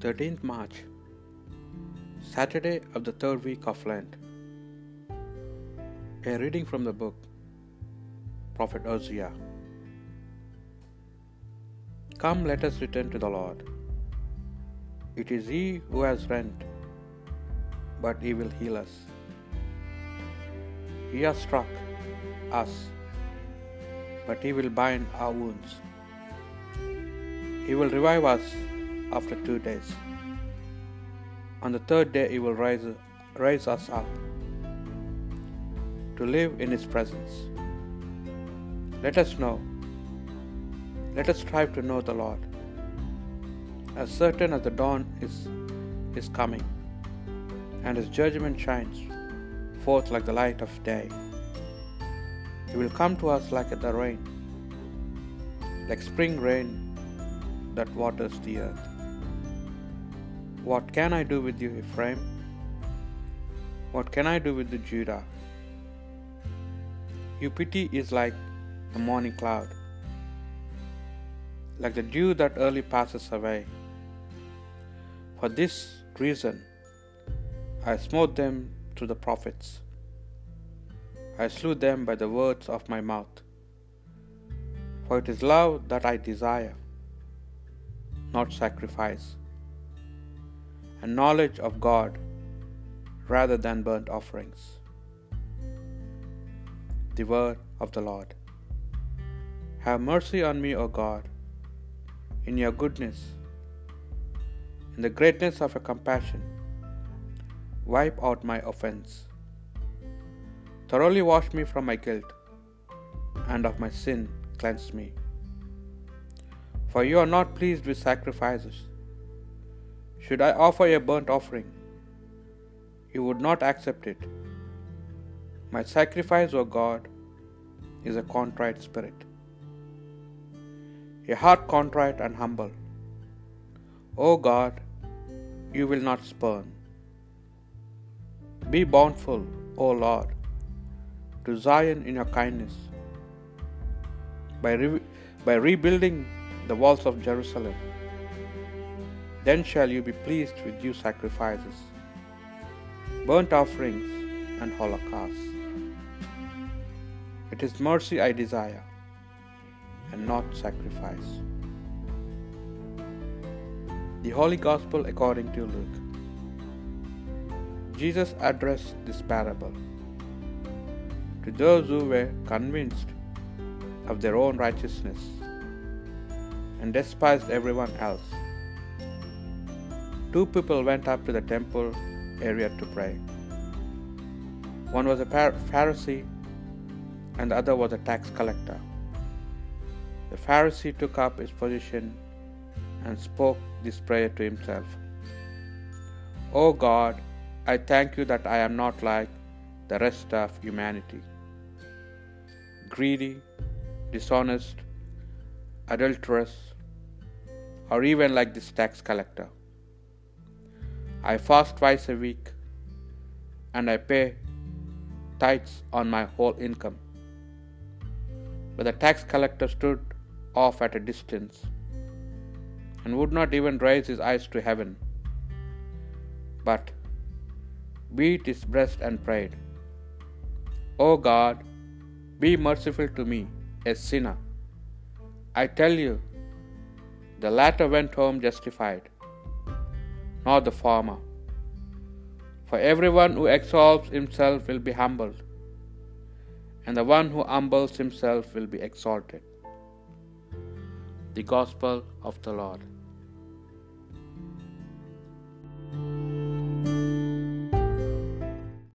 13th March, Saturday of the third week of Lent. A reading from the book Prophet Hosea. Come, let us return to the Lord. It is He who has rent, but He will heal us. He has struck us, but He will bind our wounds. He will revive us after two days. On the third day, He will rise, raise us up to live in His presence. Let us know, let us strive to know the Lord. As certain as the dawn is, is coming, and His judgment shines forth like the light of day. He will come to us like the rain, like spring rain that waters the earth. What can I do with you, Ephraim? What can I do with the Judah? Your pity is like the morning cloud, like the dew that early passes away. For this reason, I smote them through the prophets. I slew them by the words of my mouth. For it is love that I desire, not sacrifice, and knowledge of God rather than burnt offerings. The word of the Lord. Have mercy on me, O God, in your goodness, in the greatness of your compassion. Wipe out my offense. Thoroughly wash me from my guilt, and of my sin cleanse me. For you are not pleased with sacrifices. Should I offer a burnt offering, you would not accept it. My sacrifice, O God, is a contrite spirit, a heart contrite and humble. O God, you will not spurn. Be bountiful, O Lord, to Zion in your kindness, by, re- by rebuilding the walls of Jerusalem. Then shall you be pleased with due sacrifices, burnt offerings, and holocausts. It is mercy I desire, and not sacrifice. The Holy Gospel according to Luke. Jesus addressed this parable to those who were convinced of their own righteousness and despised everyone else. Two people went up to the temple area to pray. One was a Pharisee, and the other was a tax collector. The Pharisee took up his position and spoke this prayer to himself O God, I thank you that I am not like the rest of humanity greedy, dishonest, adulterous, or even like this tax collector. I fast twice a week and I pay tithes on my whole income. But the tax collector stood off at a distance and would not even raise his eyes to heaven, but beat his breast and prayed, O God, be merciful to me, a sinner. I tell you, the latter went home justified, not the former. For everyone who exalts himself will be humbled, and the one who humbles himself will be exalted. The Gospel of the Lord.